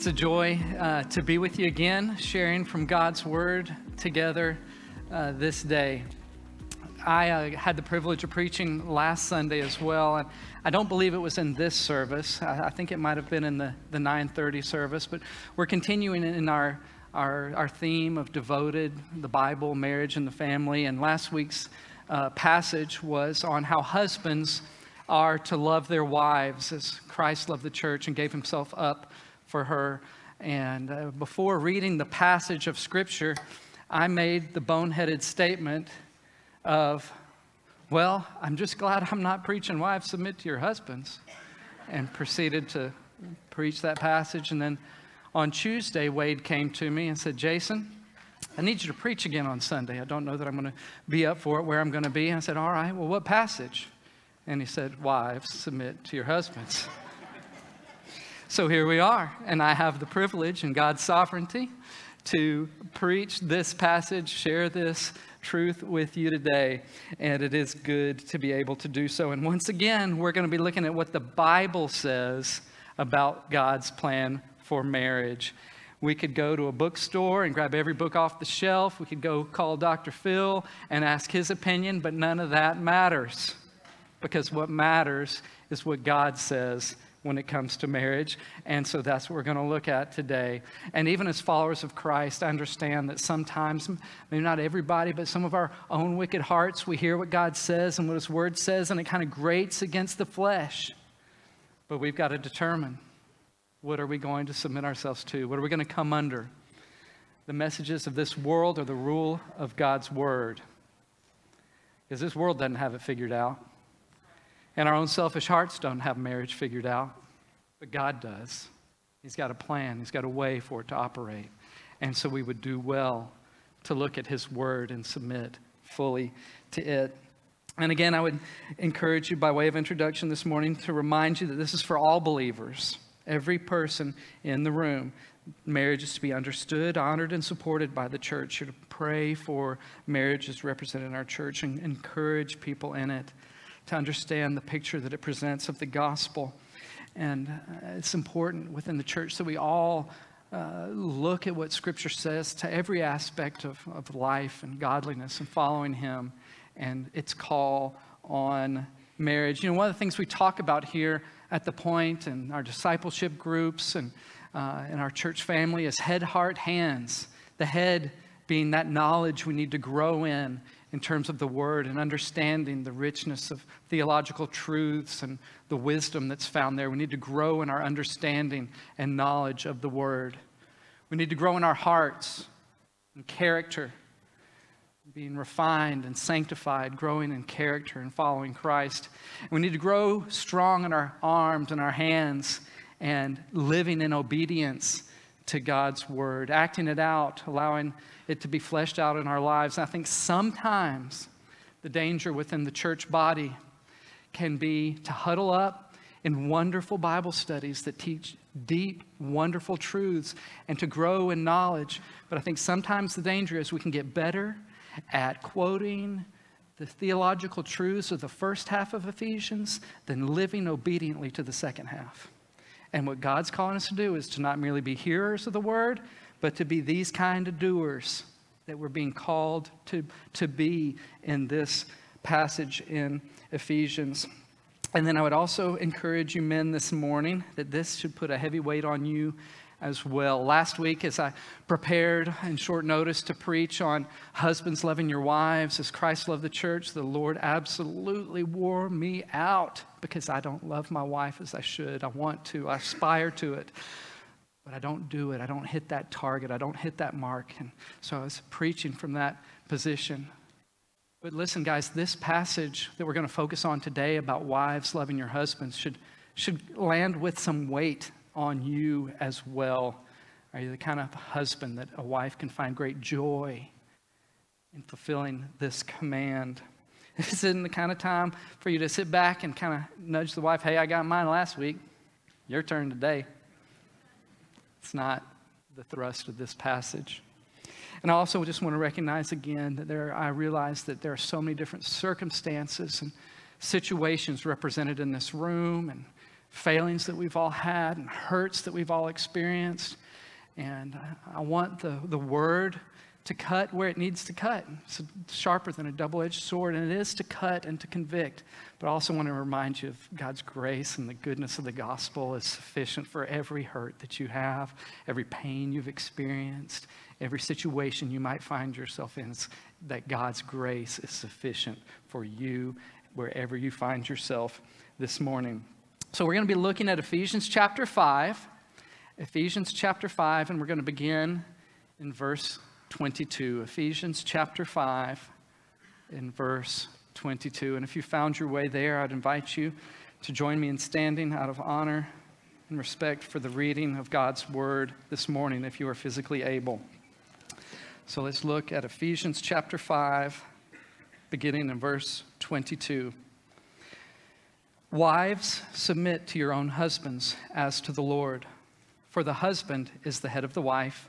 It's a joy uh, to be with you again, sharing from God's Word together uh, this day. I uh, had the privilege of preaching last Sunday as well, and I don't believe it was in this service. I, I think it might have been in the, the 9:30 service, but we're continuing in our, our our theme of devoted, the Bible, marriage, and the family. And last week's uh, passage was on how husbands are to love their wives as Christ loved the church and gave Himself up for her. And uh, before reading the passage of Scripture, I made the boneheaded statement of, well, I'm just glad I'm not preaching wives submit to your husbands, and proceeded to preach that passage. And then on Tuesday, Wade came to me and said, Jason, I need you to preach again on Sunday. I don't know that I'm going to be up for it, where I'm going to be. And I said, All right, well, what passage? And he said, Wives, submit to your husbands. So here we are, and I have the privilege in God's sovereignty to preach this passage, share this truth with you today, and it is good to be able to do so. And once again, we're going to be looking at what the Bible says about God's plan for marriage. We could go to a bookstore and grab every book off the shelf. We could go call Dr. Phil and ask his opinion, but none of that matters because what matters is what God says when it comes to marriage. And so that's what we're going to look at today. And even as followers of Christ, I understand that sometimes, maybe not everybody, but some of our own wicked hearts, we hear what God says and what His Word says, and it kind of grates against the flesh. But we've got to determine what are we going to submit ourselves to? What are we going to come under? The messages of this world or the rule of God's Word? Because this world doesn't have it figured out. And our own selfish hearts don't have marriage figured out, but God does. He's got a plan, He's got a way for it to operate. And so we would do well to look at His word and submit fully to it. And again, I would encourage you, by way of introduction this morning, to remind you that this is for all believers, every person in the room. Marriage is to be understood, honored, and supported by the church. You're to pray for marriages represented in our church and encourage people in it to understand the picture that it presents of the gospel. And uh, it's important within the church that we all uh, look at what Scripture says to every aspect of, of life and godliness and following Him and its call on marriage. You know, one of the things we talk about here at the point and our discipleship groups and uh, in our church family is head, heart, hands. The head being that knowledge we need to grow in in terms of the Word and understanding the richness of theological truths and the wisdom that's found there. We need to grow in our understanding and knowledge of the Word. We need to grow in our hearts and character, being refined and sanctified, growing in character and following Christ. We need to grow strong in our arms and our hands and living in obedience to God's Word, acting it out, allowing it to be fleshed out in our lives. I think sometimes the danger within the church body can be to huddle up in wonderful Bible studies that teach deep, wonderful truths and to grow in knowledge. But I think sometimes the danger is we can get better at quoting the theological truths of the first half of Ephesians than living obediently to the second half. And what God's calling us to do is to not merely be hearers of the word, but to be these kind of doers that we're being called to, to be in this passage in Ephesians. And then I would also encourage you, men, this morning, that this should put a heavy weight on you as well. Last week, as I prepared in short notice to preach on husbands loving your wives as Christ loved the church, the Lord absolutely wore me out because I don't love my wife as I should. I want to, I aspire to it but I don't do it. I don't hit that target. I don't hit that mark. And so I was preaching from that position. But listen, guys, this passage that we're going to focus on today about wives loving your husbands should, should land with some weight on you as well. Are you the kind of husband that a wife can find great joy in fulfilling this command? This isn't the kind of time for you to sit back and kind of nudge the wife, hey, I got mine last week. Your turn today. It's not the thrust of this passage. And I also just want to recognize again that there, I realize that there are so many different circumstances and situations represented in this room and failings that we've all had and hurts that we've all experienced. And I want the, the word to cut where it needs to cut. It's sharper than a double edged sword, and it is to cut and to convict. But I also want to remind you of God's grace and the goodness of the gospel is sufficient for every hurt that you have, every pain you've experienced, every situation you might find yourself in. It's that God's grace is sufficient for you wherever you find yourself this morning. So we're going to be looking at Ephesians chapter 5. Ephesians chapter 5, and we're going to begin in verse 22. Ephesians chapter 5, in verse 22. And if you found your way there, I'd invite you to join me in standing out of honor and respect for the reading of God's word this morning, if you are physically able. So let's look at Ephesians chapter 5, beginning in verse 22. Wives, submit to your own husbands as to the Lord. For the husband is the head of the wife,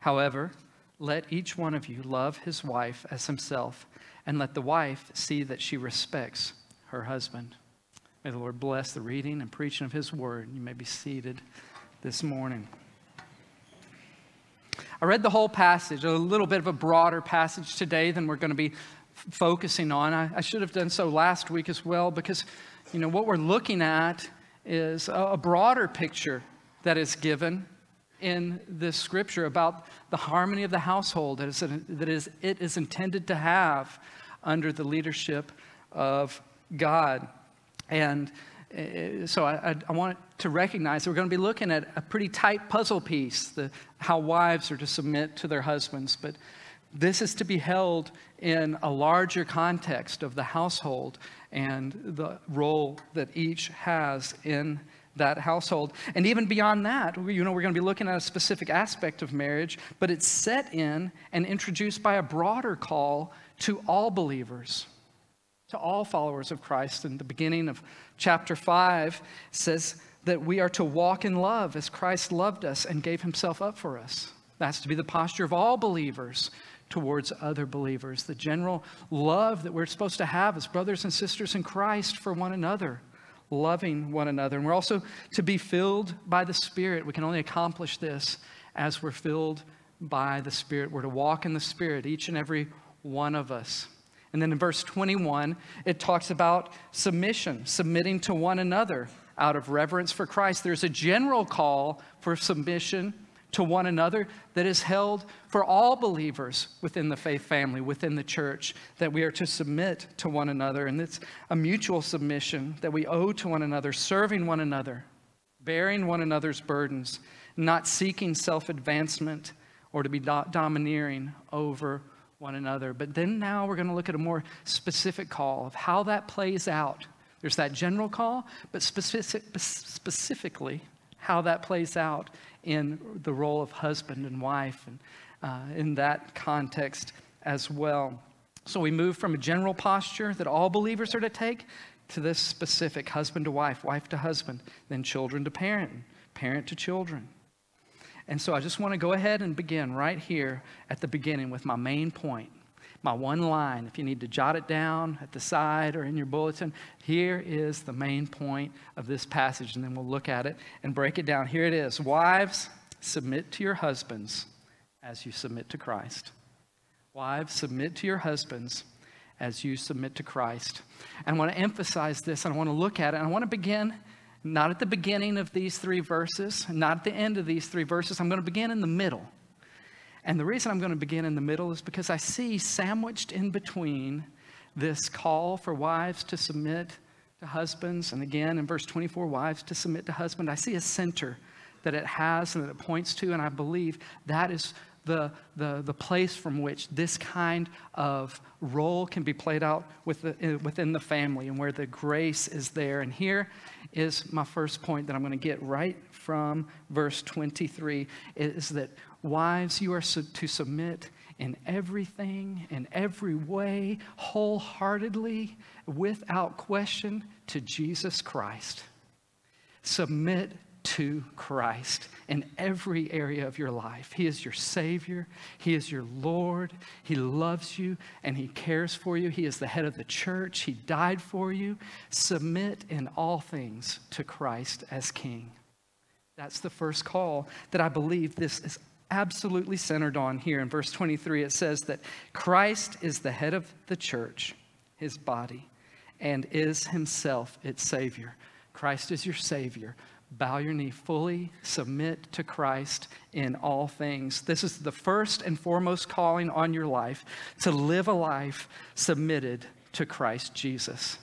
However, let each one of you love his wife as himself, and let the wife see that she respects her husband. May the Lord bless the reading and preaching of his word. You may be seated this morning. I read the whole passage, a little bit of a broader passage today than we're going to be focusing on. I, I, should have done so last week as well because, you know, what we're looking at is a, a broader picture that is given in this scripture about the harmony of the household that is, that is it is intended to have under the leadership of God. And uh, so I, I, want to recognize that we're going to be looking at a pretty tight puzzle piece, the, how wives are to submit to their husbands. But this is to be held in a larger context of the household and the role that each has in that household. And even beyond that, you know, we're going to be looking at a specific aspect of marriage, but it's set in and introduced by a broader call to all believers, to all followers of Christ. And the beginning of chapter 5 says that we are to walk in love as Christ loved us and gave himself up for us. That's to be the posture of all believers towards other believers, the general love that we're supposed to have as brothers and sisters in Christ for one another, loving one another. And we're also to be filled by the Spirit. We can only accomplish this as we're filled by the Spirit. We're to walk in the Spirit, each and every one of us. And then in verse 21, it talks about submission, submitting to one another out of reverence for Christ. There's a general call for submission to one another that is held for all believers within the faith family, within the church, that we are to submit to one another. And it's a mutual submission that we owe to one another, serving one another, bearing one another's burdens, not seeking self advancement or to be do- domineering over one another. But then now we're going to look at a more specific call of how that plays out. There's that general call, but specific, specifically, how that plays out in the role of husband and wife and uh, in that context as well. So we move from a general posture that all believers are to take to this specific husband to wife, wife to husband, then children to parent, parent to children. And so I just want to go ahead and begin right here at the beginning with my main point my one line. If you need to jot it down at the side or in your bulletin, here is the main point of this passage, and then we'll look at it and break it down. Here it is Wives, submit to your husbands as you submit to Christ. Wives, submit to your husbands as you submit to Christ. And I want to emphasize this, and I want to look at it, and I want to begin not at the beginning of these three verses, not at the end of these three verses. I'm going to begin in the middle. And the reason I'm going to begin in the middle is because I see sandwiched in between this call for wives to submit to husbands, and again in verse 24, wives to submit to husband. I see a center that it has and that it points to, and I believe that is the, the, the place from which this kind of role can be played out with the, within the family and where the grace is there. And here is my first point that I'm going to get right from verse 23 is that wives, you are to submit in everything, in every way, wholeheartedly, without question, to Jesus Christ. Submit to Christ in every area of your life. He is your Savior, He is your Lord, He loves you, and He cares for you. He is the head of the church, He died for you. Submit in all things to Christ as King. That's the first call that I believe this is absolutely centered on here. In verse 23, it says that Christ is the head of the church, His body, and is Himself its Savior. Christ is your Savior bow your knee fully, submit to Christ in all things. This is the first and foremost calling on your life to live a life submitted to Christ Jesus.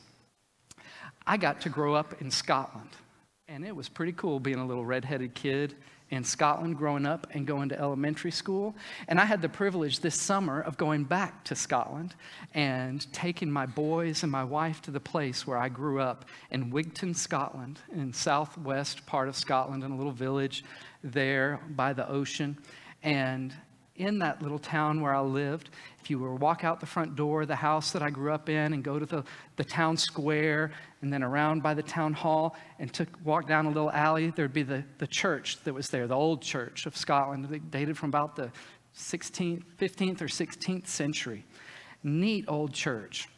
I got to grow up in Scotland, and it was pretty cool being a little redheaded kid in Scotland growing up and going to elementary school. And I had the privilege this summer of going back to Scotland and taking my boys and my wife to the place where I grew up in Wigtown, Scotland, in southwest part of Scotland, in a little village there by the ocean. And in that little town where I lived, if you were to walk out the front door of the house that I grew up in and go to the, the town square and then around by the town hall and took, walk down a little alley, there'd be the, the church that was there, the old church of Scotland, dated from about the 16th, 15th or 16th century. Neat old church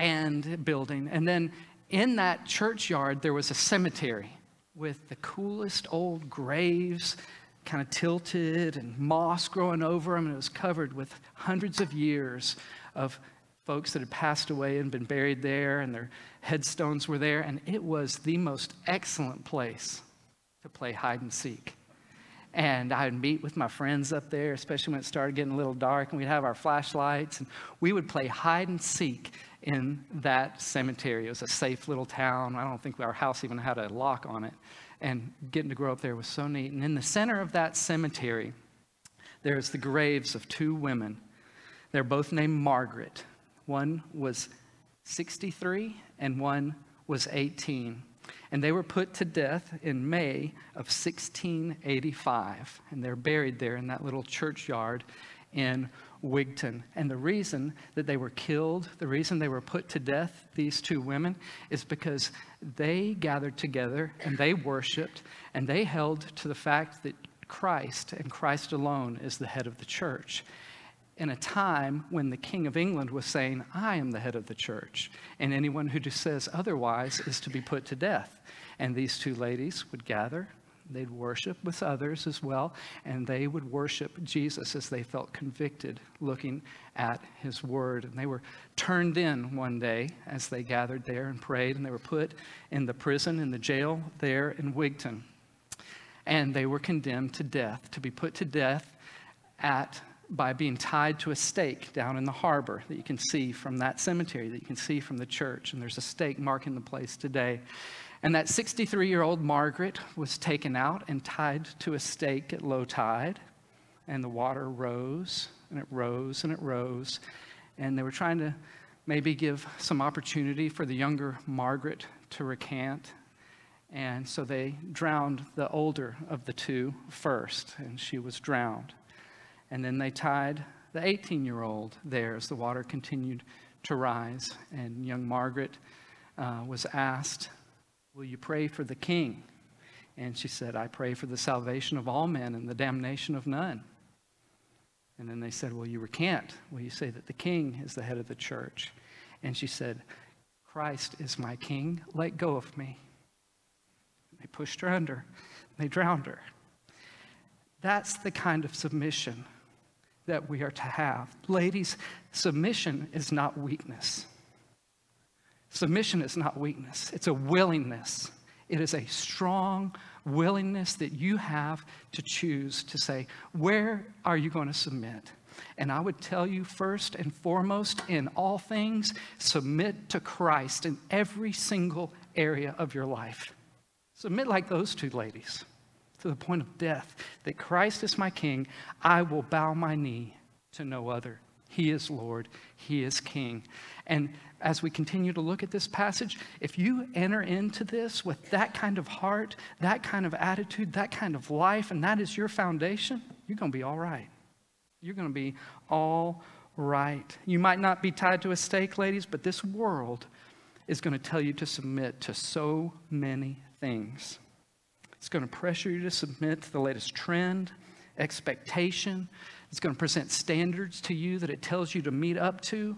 and building. And then in that churchyard, there was a cemetery with the coolest old graves kind of tilted and moss growing over them, and it was covered with hundreds of years of folks that had passed away and been buried there, and their headstones were there, and it was the most excellent place to play hide and seek. And I would meet with my friends up there, especially when it started getting a little dark, and we'd have our flashlights, and we would play hide and seek in that cemetery. It was a safe little town. I don't think our house even had a lock on it and getting to grow up there was so neat. And in the center of that cemetery, there's the graves of two women. They're both named Margaret. One was 63 and one was 18. And they were put to death in May of 1685. And they're buried there in that little churchyard in Wigtown. And the reason that they were killed, the reason they were put to death, these two women, is because they gathered together and they worshiped and they held to the fact that Christ and Christ alone is the head of the church. In a time when the King of England was saying, I am the head of the church, and anyone who says otherwise is to be put to death. And these two ladies would gather, They'd worship with others as well, and they would worship Jesus as they felt convicted looking at his word. And they were turned in one day as they gathered there and prayed, and they were put in the prison, in the jail there in Wigtown. And they were condemned to death, to be put to death at by being tied to a stake down in the harbor that you can see from that cemetery, that you can see from the church. And there's a stake marking the place today. And that 63 year old Margaret was taken out and tied to a stake at low tide. And the water rose and it rose and it rose. And they were trying to maybe give some opportunity for the younger Margaret to recant. And so they drowned the older of the two first, and she was drowned. And then they tied the 18 year old there as the water continued to rise. And young Margaret uh, was asked Will you pray for the king? And she said, I pray for the salvation of all men and the damnation of none. And then they said, Well, you recant. Will you say that the king is the head of the church? And she said, Christ is my king. Let go of me. They pushed her under, they drowned her. That's the kind of submission that we are to have. Ladies, submission is not weakness. Submission is not weakness, it's a willingness. It is a strong willingness that you have to choose to say, where are you going to submit? And I would tell you first and foremost, in all things, submit to Christ in every single area of your life. Submit like those two ladies to the point of death that Christ is my king. I will bow my knee to no other. He is Lord, He is King. And as we continue to look at this passage, if you enter into this with that kind of heart, that kind of attitude, that kind of life, and that is your foundation, you're going to be all right. You're going to be all right. You might not be tied to a stake, ladies, but this world is going to tell you to submit to so many things. It's going to pressure you to submit to the latest trend, expectation. It's going to present standards to you that it tells you to meet up to.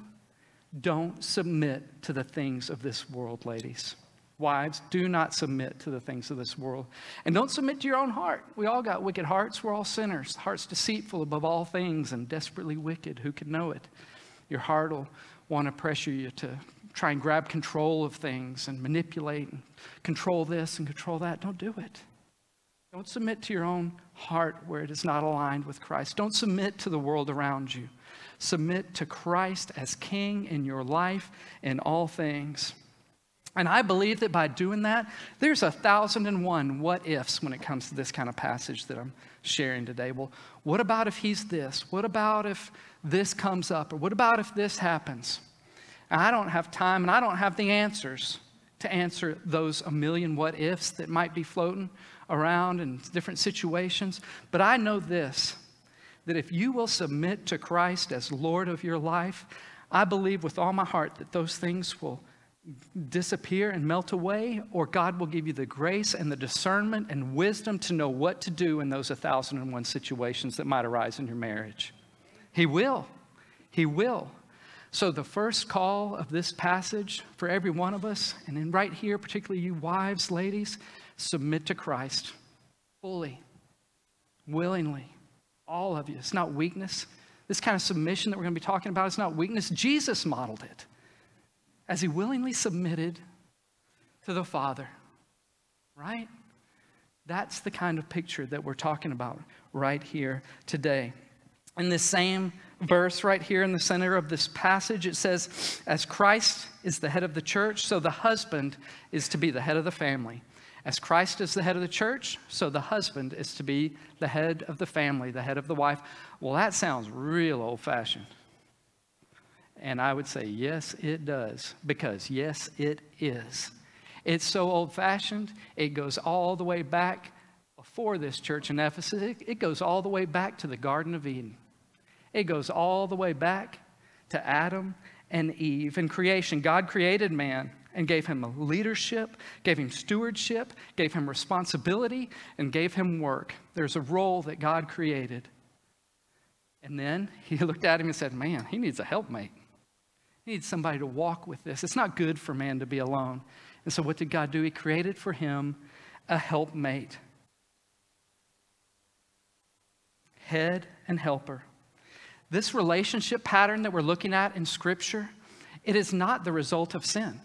Don't submit to the things of this world, ladies. Wives, do not submit to the things of this world. And don't submit to your own heart. We all got wicked hearts. We're all sinners. Heart's deceitful above all things and desperately wicked. Who can know it? Your heart will want to pressure you to try and grab control of things and manipulate and control this and control that. Don't do it. Don't submit to your own heart where it is not aligned with Christ. Don't submit to the world around you. Submit to Christ as King in your life in all things. And I believe that by doing that, there's a thousand and one what ifs when it comes to this kind of passage that I'm sharing today. Well, what about if he's this? What about if this comes up? Or what about if this happens? I don't have time and I don't have the answers to answer those a million what ifs that might be floating around in different situations. But I know this that if you will submit to Christ as Lord of your life, I believe with all my heart that those things will disappear and melt away, or God will give you the grace and the discernment and wisdom to know what to do in those 1001 situations that might arise in your marriage. He will. He will. So, the first call of this passage for every one of us, and then right here, particularly you wives, ladies, submit to Christ fully, willingly. All of you. It's not weakness. This kind of submission that we're going to be talking about is not weakness. Jesus modeled it as he willingly submitted to the Father, right? That's the kind of picture that we're talking about right here today. In this same verse right here in the center of this passage, it says, As Christ is the head of the church, so the husband is to be the head of the family. As Christ is the head of the church, so the husband is to be the head of the family, the head of the wife. Well, that sounds real old fashioned. And I would say, yes, it does, because yes, it is. It's so old fashioned, it goes all the way back before this church in Ephesus. It goes all the way back to the Garden of Eden. It goes all the way back to Adam and Eve. In creation, God created man and gave him leadership, gave him stewardship, gave him responsibility, and gave him work. There's a role that God created. And then he looked at him and said, Man, he needs a helpmate. He needs somebody to walk with this. It's not good for man to be alone. And so, what did God do? He created for him a helpmate, head and helper. This relationship pattern that we're looking at in Scripture, it is not the result of sin.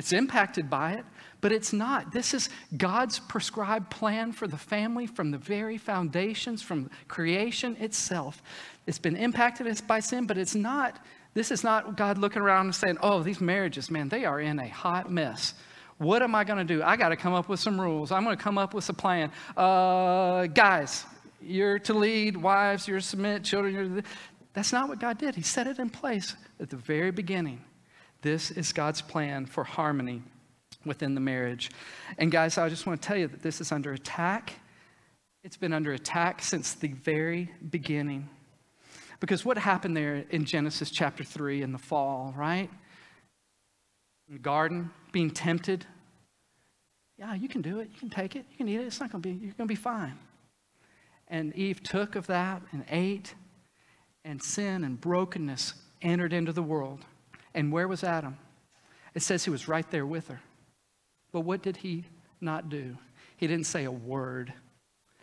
It's impacted by it, but it's not. This is God's prescribed plan for the family from the very foundations, from creation itself. It's been impacted by sin, but it's not this is not God looking around and saying, oh, these marriages, man, they are in a hot mess. What am I going to do? I got to come up with some rules. I'm going to come up with a plan. Uh, guys, you're to lead, wives, you're to submit, children, you're to... That's not what God did. He set it in place at the very beginning. This is God's plan for harmony within the marriage. And guys, I just want to tell you that this is under attack. It's been under attack since the very beginning. Because what happened there in Genesis chapter 3 in the fall, right? In the garden, being tempted. Yeah, you can do it. You can take it. You can eat it. It's not going to be, you're going to be fine. And Eve took of that and ate, and sin and brokenness entered into the world. And where was Adam? It says he was right there with her. But what did he not do? He didn't say a word.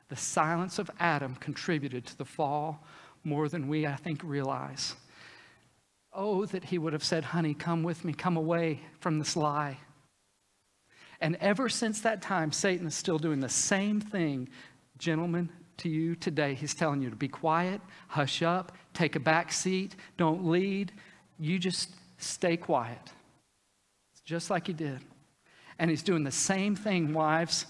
The silence of Adam contributed to the fall more than we, I think, realize. Oh, that he would have said, Honey, come with me, come away from this lie. And ever since that time, Satan is still doing the same thing. Gentlemen, to you today, he's telling you to be quiet, hush up, take a back seat, don't lead. You just stay quiet. It's Just like he did. And he's doing the same thing, wives,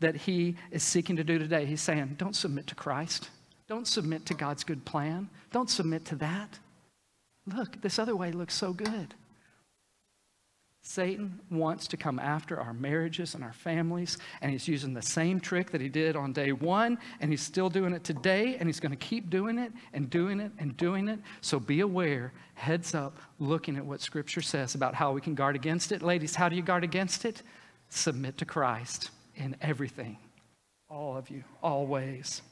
that he is seeking to do today. He's saying, don't submit to Christ. Don't submit to God's good plan. Don't submit to that. Look, this other way looks so good. Satan wants to come after our marriages and our families, and he's using the same trick that he did on day one, and he's still doing it today, and he's going to keep doing it and doing it and doing it. So be aware, heads up, looking at what Scripture says about how we can guard against it. Ladies, how do you guard against it? Submit to Christ in everything. All of you, always.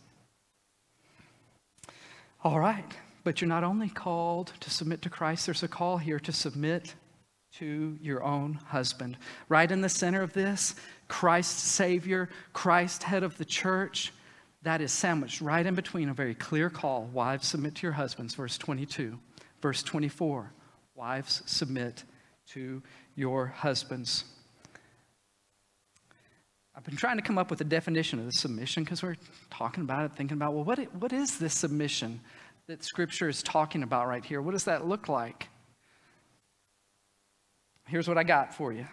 All right, but you're not only called to submit to Christ, there's a call here to submit to your own husband. Right in the center of this, Christ Savior, Christ head of the church. That is sandwiched right in between a very clear call. Wives, submit to your husbands, verse 22. Verse 24, wives, submit to your husbands. I've been trying to come up with a definition of the submission because we're talking about it, thinking about, well, what, what is this submission that Scripture is talking about right here? What does that look like? Here's what I got for you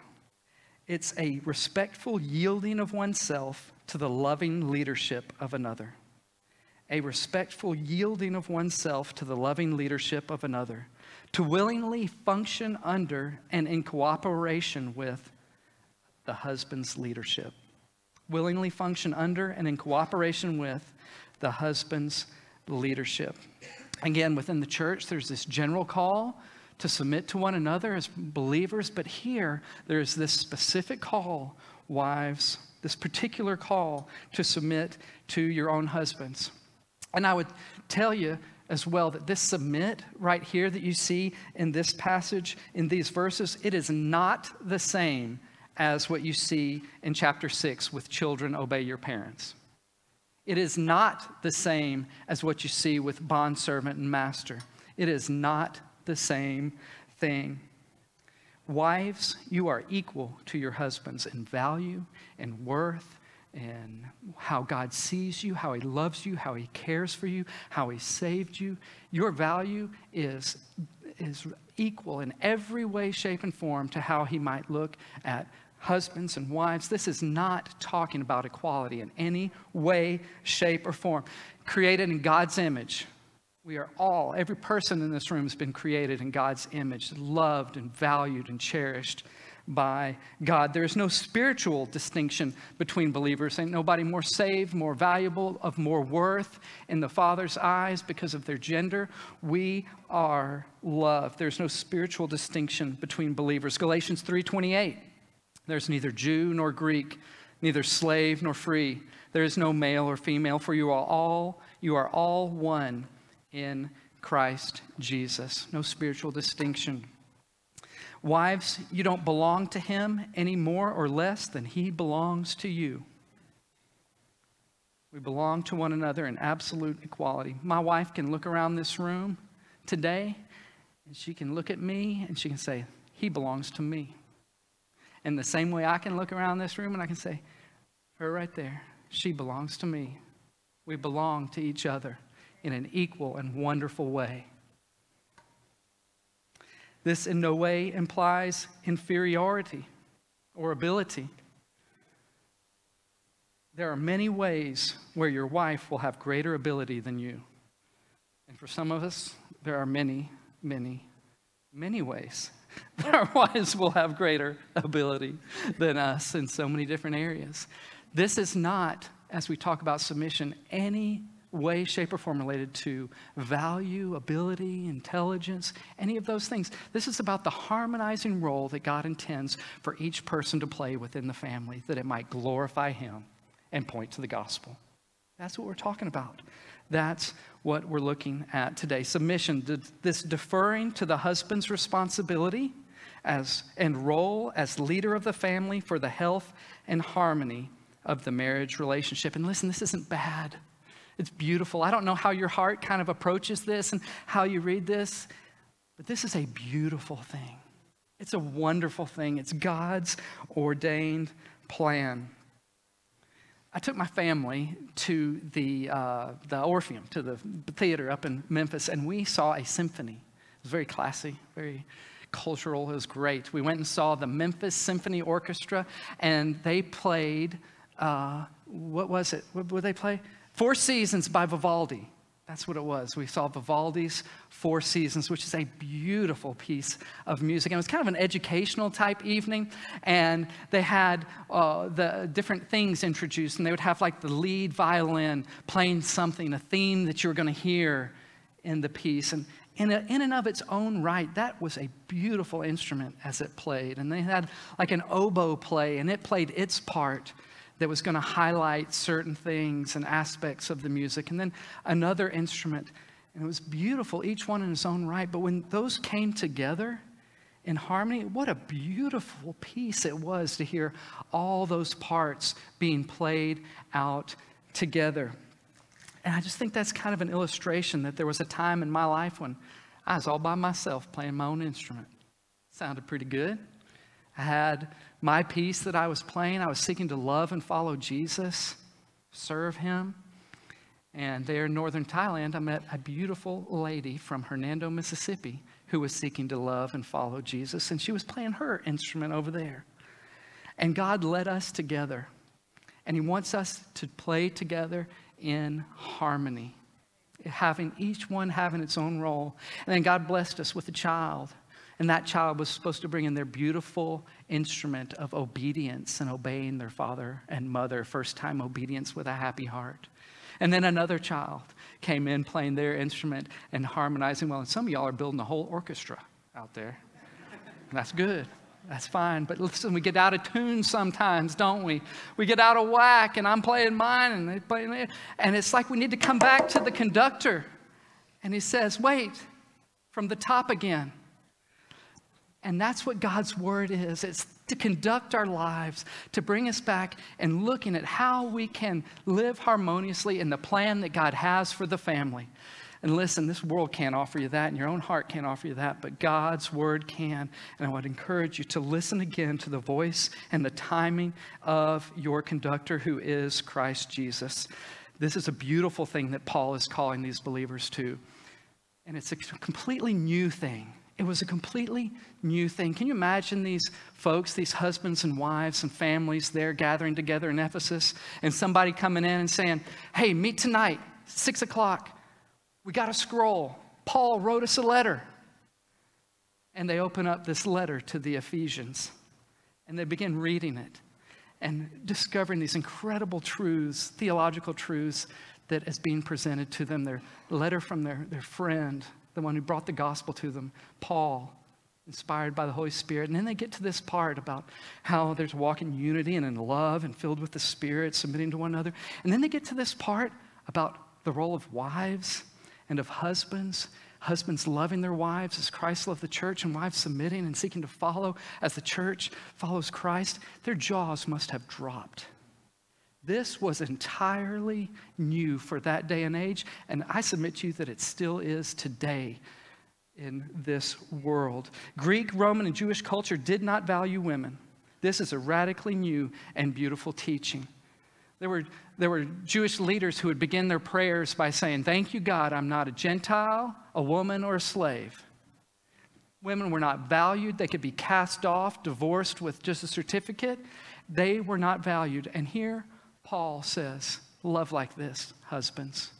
it's a respectful yielding of oneself to the loving leadership of another. A respectful yielding of oneself to the loving leadership of another. To willingly function under and in cooperation with the husband's leadership. Willingly function under and in cooperation with the husband's leadership. Again, within the church, there's this general call to submit to one another as believers, but here there's this specific call, wives, this particular call to submit to your own husbands. And I would tell you as well that this submit right here that you see in this passage, in these verses, it is not the same as what you see in chapter 6 with children obey your parents. It is not the same as what you see with bondservant and master. It is not the same thing. Wives, you are equal to your husbands in value and worth and how God sees you, how He loves you, how He cares for you, how He saved you. Your value is, is equal in every way, shape, and form to how He might look at husbands and wives. This is not talking about equality in any way, shape, or form. Created in God's image, we are all, every person in this room has been created in God's image, loved and valued and cherished by God. There is no spiritual distinction between believers. Ain't nobody more saved, more valuable, of more worth in the Father's eyes because of their gender. We are loved. There's no spiritual distinction between believers. Galatians 3:28. There's neither Jew nor Greek, neither slave nor free. There is no male or female, for you are all you are all one in Christ Jesus. No spiritual distinction. Wives, you don't belong to him any more or less than he belongs to you. We belong to one another in absolute equality. My wife can look around this room today and she can look at me and she can say, He belongs to me. In the same way I can look around this room and I can say, Her right there, she belongs to me. We belong to each other in an equal and wonderful way. This in no way implies inferiority or ability. There are many ways where your wife will have greater ability than you. And for some of us, there are many, many, many ways that our wives will have greater ability than us in so many different areas. This is not, as we talk about submission, any way, shape, or form related to value, ability, intelligence, any of those things. This is about the harmonizing role that God intends for each person to play within the family, that it might glorify Him and point to the gospel. That's what we're talking about. That's what we're looking at today. Submission, this deferring to the husband's responsibility as, and role as leader of the family for the health and harmony of the marriage relationship. And listen, this isn't bad. It's beautiful. I don't know how your heart kind of approaches this and how you read this, but this is a beautiful thing. It's a wonderful thing. It's God's ordained plan. I took my family to the, uh, the Orpheum, to the theater up in Memphis, and we saw a symphony. It was very classy, very cultural. It was great. We went and saw the Memphis Symphony Orchestra, and they played, uh, what was it? What would they play? Four Seasons by Vivaldi. That's what it was. We saw Vivaldi's Four Seasons, which is a beautiful piece of music. And it was kind of an educational type evening. And they had uh, the different things introduced. And they would have like the lead violin playing something, a theme that you were going to hear in the piece. And in, a, in and of its own right, that was a beautiful instrument as it played. And they had like an oboe play, and it played its part that was going to highlight certain things and aspects of the music, and then another instrument. And it was beautiful, each one in its own right. But when those came together in harmony, what a beautiful piece it was to hear all those parts being played out together. And I just think that's kind of an illustration that there was a time in my life when I was all by myself playing my own instrument. Sounded pretty good. I had my piece that I was playing. I was seeking to love and follow Jesus, serve him. And there in northern Thailand, I met a beautiful lady from Hernando, Mississippi, who was seeking to love and follow Jesus. And she was playing her instrument over there. And God led us together. And He wants us to play together in harmony, having each one having its own role. And then God blessed us with a child and that child was supposed to bring in their beautiful instrument of obedience and obeying their father and mother, first time obedience with a happy heart. And then another child came in playing their instrument and harmonizing well. And some of y'all are building a whole orchestra out there. That's good. That's fine. But listen, we get out of tune sometimes, don't we? We get out of whack, and I'm playing mine, and they playing it. And it's like we need to come back to the conductor. And he says, Wait, from the top again. And that's what God's word is it's to conduct our lives, to bring us back and looking at how we can live harmoniously in the plan that God has for the family. And listen, this world can't offer you that, and your own heart can't offer you that, but God's word can. And I would encourage you to listen again to the voice and the timing of your conductor, who is Christ Jesus. This is a beautiful thing that Paul is calling these believers to. And it's a completely new thing. It was a completely new thing. Can you imagine these folks, these husbands and wives and families there gathering together in Ephesus and somebody coming in and saying, Hey, meet tonight, six o'clock. We got a scroll. Paul wrote us a letter. And they open up this letter to the Ephesians and they begin reading it and discovering these incredible truths, theological truths that is being presented to them. Their letter from their, their friend the one who brought the gospel to them, Paul, inspired by the Holy Spirit. And then they get to this part about how there's walking unity and in love and filled with the Spirit, submitting to one another. And then they get to this part about the role of wives and of husbands. Husbands loving their wives as Christ loved the church, and wives submitting and seeking to follow as the church follows Christ. Their jaws must have dropped this was entirely new for that day and age, and I submit to you that it still is today in this world. Greek, Roman, and Jewish culture did not value women. This is a radically new and beautiful teaching. There were, there were Jewish leaders who would begin their prayers by saying, Thank you, God, I'm not a Gentile, a woman, or a slave. Women were not valued. They could be cast off, divorced with just a certificate. They were not valued. And here Paul says, Love like this, husbands.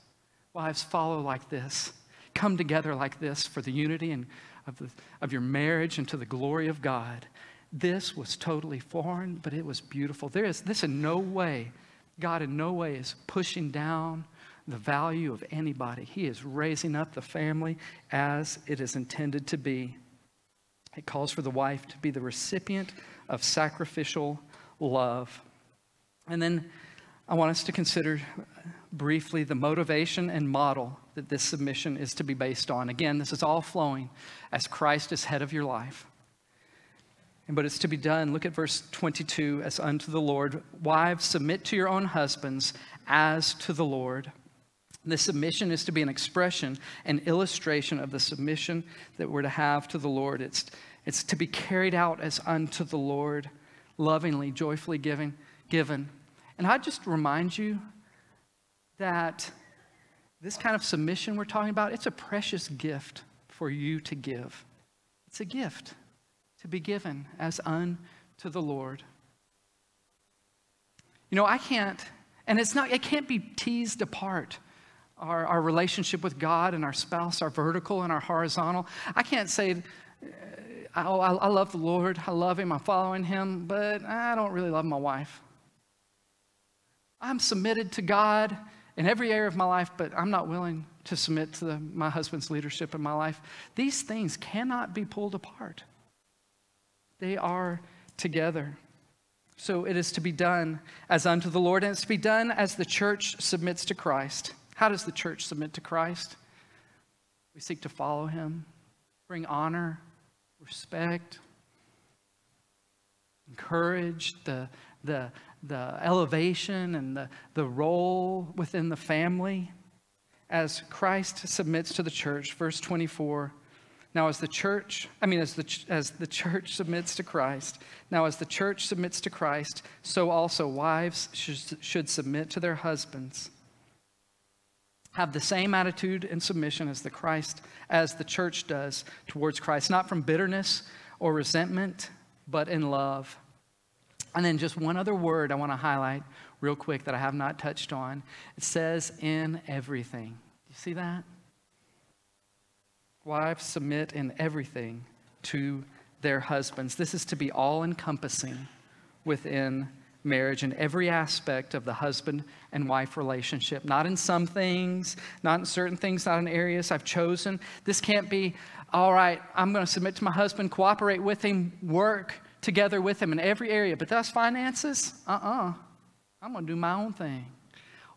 Wives, follow like this. Come together like this for the unity and of, the, of your marriage and to the glory of God. This was totally foreign, but it was beautiful. There is this in no way, God in no way is pushing down the value of anybody. He is raising up the family as it is intended to be. It calls for the wife to be the recipient of sacrificial love. And then I want us to consider uh, briefly the motivation and model that this submission is to be based on. Again, this is all flowing as Christ is head of your life. But it's to be done, look at verse 22, as unto the Lord. Wives, submit to your own husbands as to the Lord. The submission is to be an expression, an illustration of the submission that we're to have to the Lord. It's, It's to be carried out as unto the Lord, lovingly, joyfully giving, given. And I just remind you that this kind of submission we're talking about, it's a precious gift for you to give. It's a gift to be given as unto the Lord. You know, I can't, and it's not, it can't be teased apart. Our, our relationship with God and our spouse, our vertical and our horizontal. I can't say, oh, I, I love the Lord, I love Him, I'm following Him, but I don't really love my wife. I'm submitted to God in every area of my life, but I'm not willing to submit to the, my husband's leadership in my life. These things cannot be pulled apart, they are together. So it is to be done as unto the Lord, and it's to be done as the church submits to Christ. How does the church submit to Christ? We seek to follow him, bring honor, respect, encourage the, the, the elevation and the, the role within the family as Christ submits to the church. Verse 24. Now, as the church, I mean, as the, as the church submits to Christ, now as the church submits to Christ, so also wives should, should submit to their husbands. Have the same attitude and submission as the Christ, as the church does towards Christ, not from bitterness or resentment, but in love. And then just one other word I want to highlight real quick that I have not touched on. It says, in everything. You see that? Wives submit in everything to their husbands. This is to be all encompassing within marriage in every aspect of the husband and wife relationship. Not in some things, not in certain things, not in areas I've chosen. This can't be, all right, I'm going to submit to my husband, cooperate with him, work together with him in every area. But that's finances? Uh uh-uh. uh. i am going to do my own thing.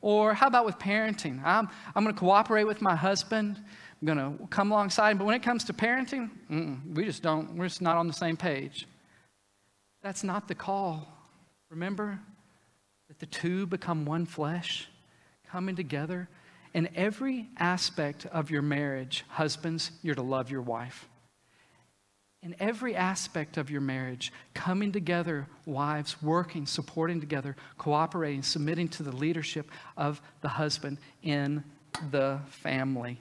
Or how about with parenting? I'm, I'm going to cooperate with my husband. I'm going to come alongside. But when it comes to parenting, we just don't, we're just not on the same page. That's not the call. Remember that the two become one flesh, coming together. In every aspect of your marriage, husbands, you're to love your wife in every aspect of your marriage, coming together, wives, working, supporting together, cooperating, submitting to the leadership of the husband in the family.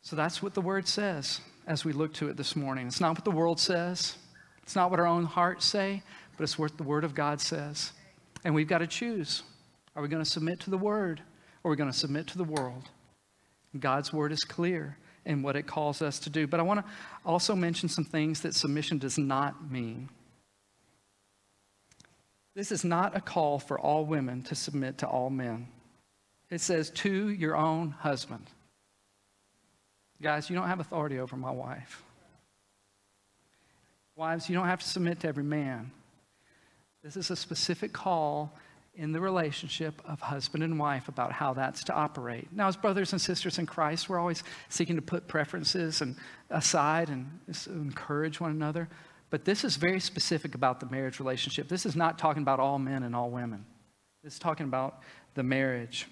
So that's what the word says as we look to it this morning. It's not what the world says, it's not what our own hearts say, but it's what the word of God says. And we've got to choose. Are we going to submit to the word or are we going to submit to the world? God's word is clear and what it calls us to do. But I want to also mention some things that submission does not mean. This is not a call for all women to submit to all men. It says, to your own husband. Guys, you don't have authority over my wife. Wives, you don't have to submit to every man. This is a specific call in the relationship of husband and wife about how that's to operate. Now, as brothers and sisters in Christ, we're always seeking to put preferences and aside and encourage one another. But this is very specific about the marriage relationship. This is not talking about all men and all women. This is talking about the marriage.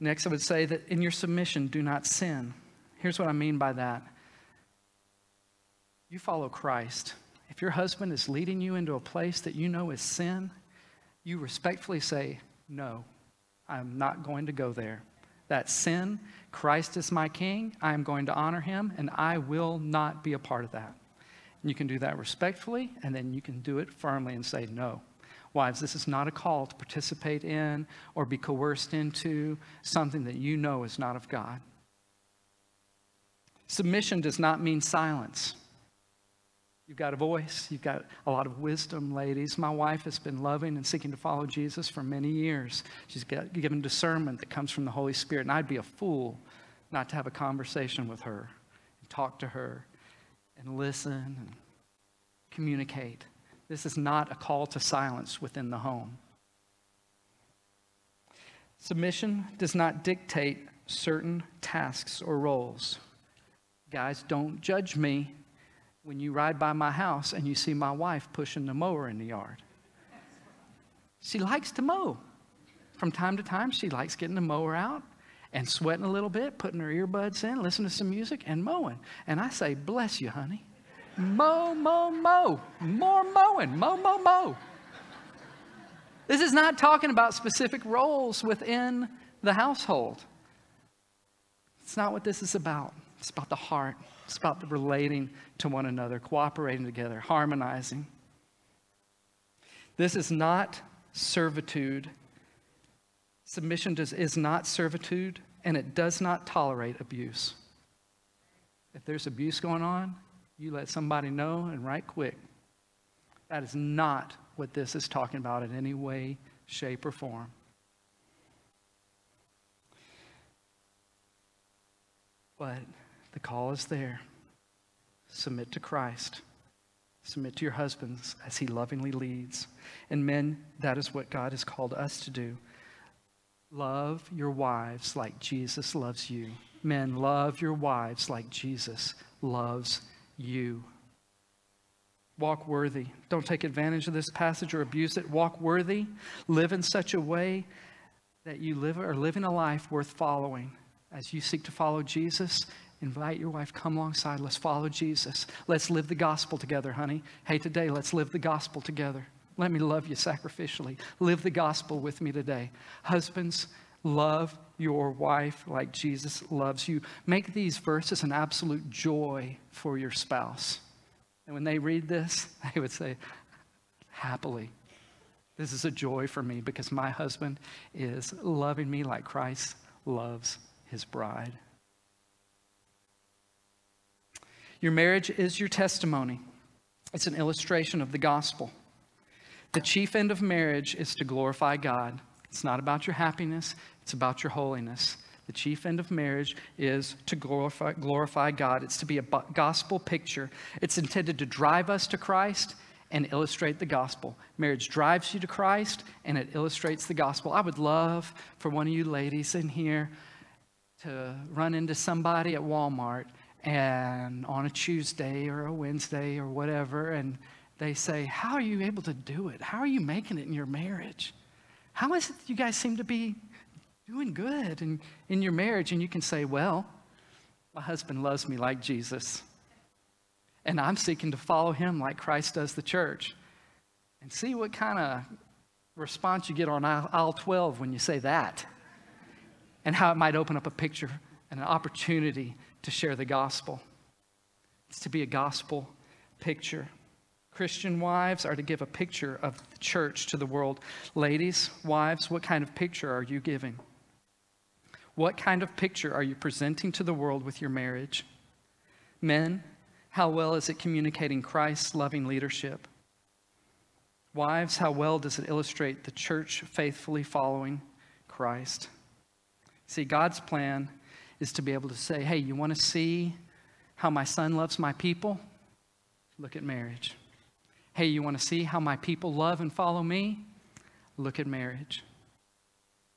Next, I would say that in your submission, do not sin. Here's what I mean by that. You follow Christ. If your husband is leading you into a place that you know is sin, you respectfully say, No, I'm not going to go there. That sin, Christ is my king, I am going to honor him, and I will not be a part of that. And you can do that respectfully, and then you can do it firmly and say, No. Wives, this is not a call to participate in or be coerced into something that you know is not of God. Submission does not mean silence. You've got a voice. You've got a lot of wisdom, ladies. My wife has been loving and seeking to follow Jesus for many years. She's got, given discernment that comes from the Holy Spirit. And I'd be a fool not to have a conversation with her and talk to her and listen and communicate. This is not a call to silence within the home. Submission does not dictate certain tasks or roles. Guys, don't judge me when you ride by my house and you see my wife pushing the mower in the yard. She likes to mow. From time to time, she likes getting the mower out and sweating a little bit, putting her earbuds in, listening to some music, and mowing. And I say, Bless you, honey. Mow, mow, mow. More mowing. Mow, mow, mow. This is not talking about specific roles within the household. It's not what this is about. It's about the heart. It's about the relating to one another, cooperating together, harmonizing. This is not servitude. Submission does, is not servitude, and it does not tolerate abuse. If there's abuse going on, you let somebody know and right quick. That is not what this is talking about in any way, shape, or form. But the call is there. Submit to Christ. Submit to your husbands as he lovingly leads. And men, that is what God has called us to do. Love your wives like Jesus loves you. Men, love your wives like Jesus loves you. Walk worthy. Don't take advantage of this passage or abuse it. Walk worthy. Live in such a way that you live are living a life worth following. As you seek to follow Jesus, invite your wife, come alongside. Let's follow Jesus. Let's live the gospel together, honey. Hey, today, let's live the gospel together. Let me love you sacrificially. Live the gospel with me today. Husbands, love your wife like Jesus loves you. Make these verses an absolute joy for your spouse. And when they read this, they would say, happily, this is a joy for me because my husband is loving me like Christ loves his bride. Your marriage is your testimony, it's an illustration of the gospel. The chief end of marriage is to glorify God. It's not about your happiness, it's about your holiness. The chief end of marriage is to glorify, glorify God. It's to be a gospel picture. It's intended to drive us to Christ and illustrate the gospel. Marriage drives you to Christ and it illustrates the gospel. I would love for one of you ladies in here to run into somebody at Walmart and on a Tuesday or a Wednesday or whatever, and they say, How are you able to do it? How are you making it in your marriage? How is it you guys seem to be doing good in, in your marriage? And you can say, Well, my husband loves me like Jesus, and I'm seeking to follow him like Christ does the church. And see what kind of response you get on aisle 12 when you say that and how it might open up a picture and an opportunity to share the gospel. It's to be a gospel picture. Christian wives are to give a picture of the church to the world. Ladies, wives, what kind of picture are you giving? What kind of picture are you presenting to the world with your marriage? Men, how well is it communicating Christ's loving leadership? Wives, how well does it illustrate the church faithfully following Christ? See, God's plan is to be able to say, hey, you want to see how my son loves my people? Look at marriage. Hey, you want to see how my people love and follow me? Look at marriage.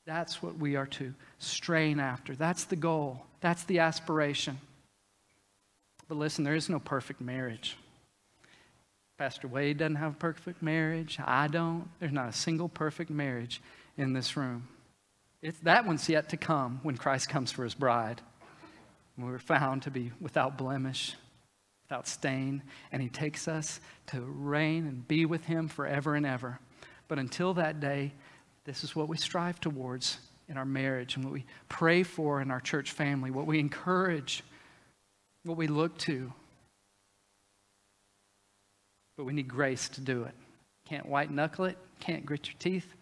That's what we are to strain after. That's the goal. That's the aspiration. But listen, there is no perfect marriage. Pastor Wade doesn't have a perfect marriage. I don't. There's not a single perfect marriage in this room. It's, that one's yet to come when Christ comes for his bride. When we're found to be without blemish, without stain, and he takes us to reign and be with him forever and ever. But until that day, this is what we strive towards in our marriage and what we pray for in our church family, what we encourage, what we look to. But we need grace to do it. Can't white knuckle it, can't grit your teeth,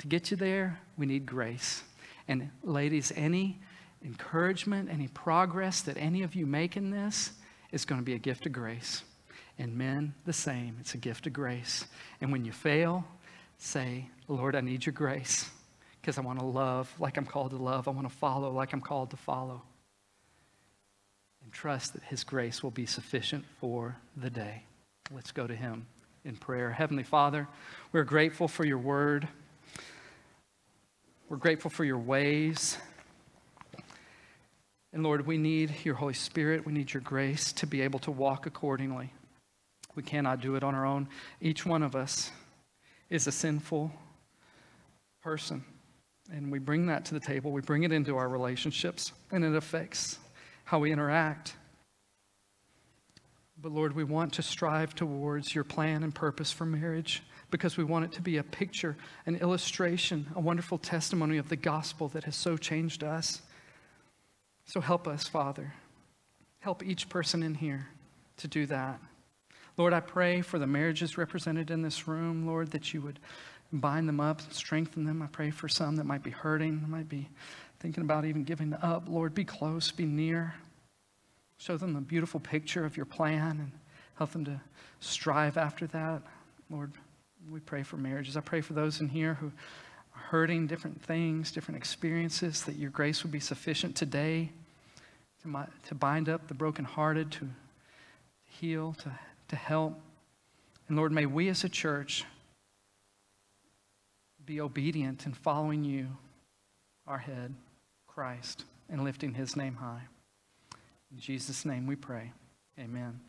to get you there, we need grace. And ladies, any encouragement, any progress that any of you make in this is going to be a gift of grace. And men, the same. It's a gift of grace. And when you fail, say, Lord, I need your grace because I want to love like I'm called to love. I want to follow like I'm called to follow. And trust that his grace will be sufficient for the day. Let's go to him in prayer. Heavenly Father, we're grateful for your word. We're grateful for your ways. And Lord, we need your Holy Spirit. We need your grace to be able to walk accordingly. We cannot do it on our own. Each one of us is a sinful person. And we bring that to the table, we bring it into our relationships, and it affects how we interact. But Lord, we want to strive towards your plan and purpose for marriage because we want it to be a picture, an illustration, a wonderful testimony of the gospel that has so changed us. So help us, Father. Help each person in here to do that. Lord, I pray for the marriages represented in this room, Lord, that you would bind them up, strengthen them. I pray for some that might be hurting, might be thinking about even giving up. Lord, be close, be near. Show them the beautiful picture of your plan and help them to strive after that. Lord, we pray for marriages. I pray for those in here who are hurting different things, different experiences, that your grace would be sufficient today to, mi- to bind up the brokenhearted, to heal, to, to help. And Lord, may we as a church be obedient in following you, our head, Christ, and lifting his name high. In Jesus' name we pray. Amen.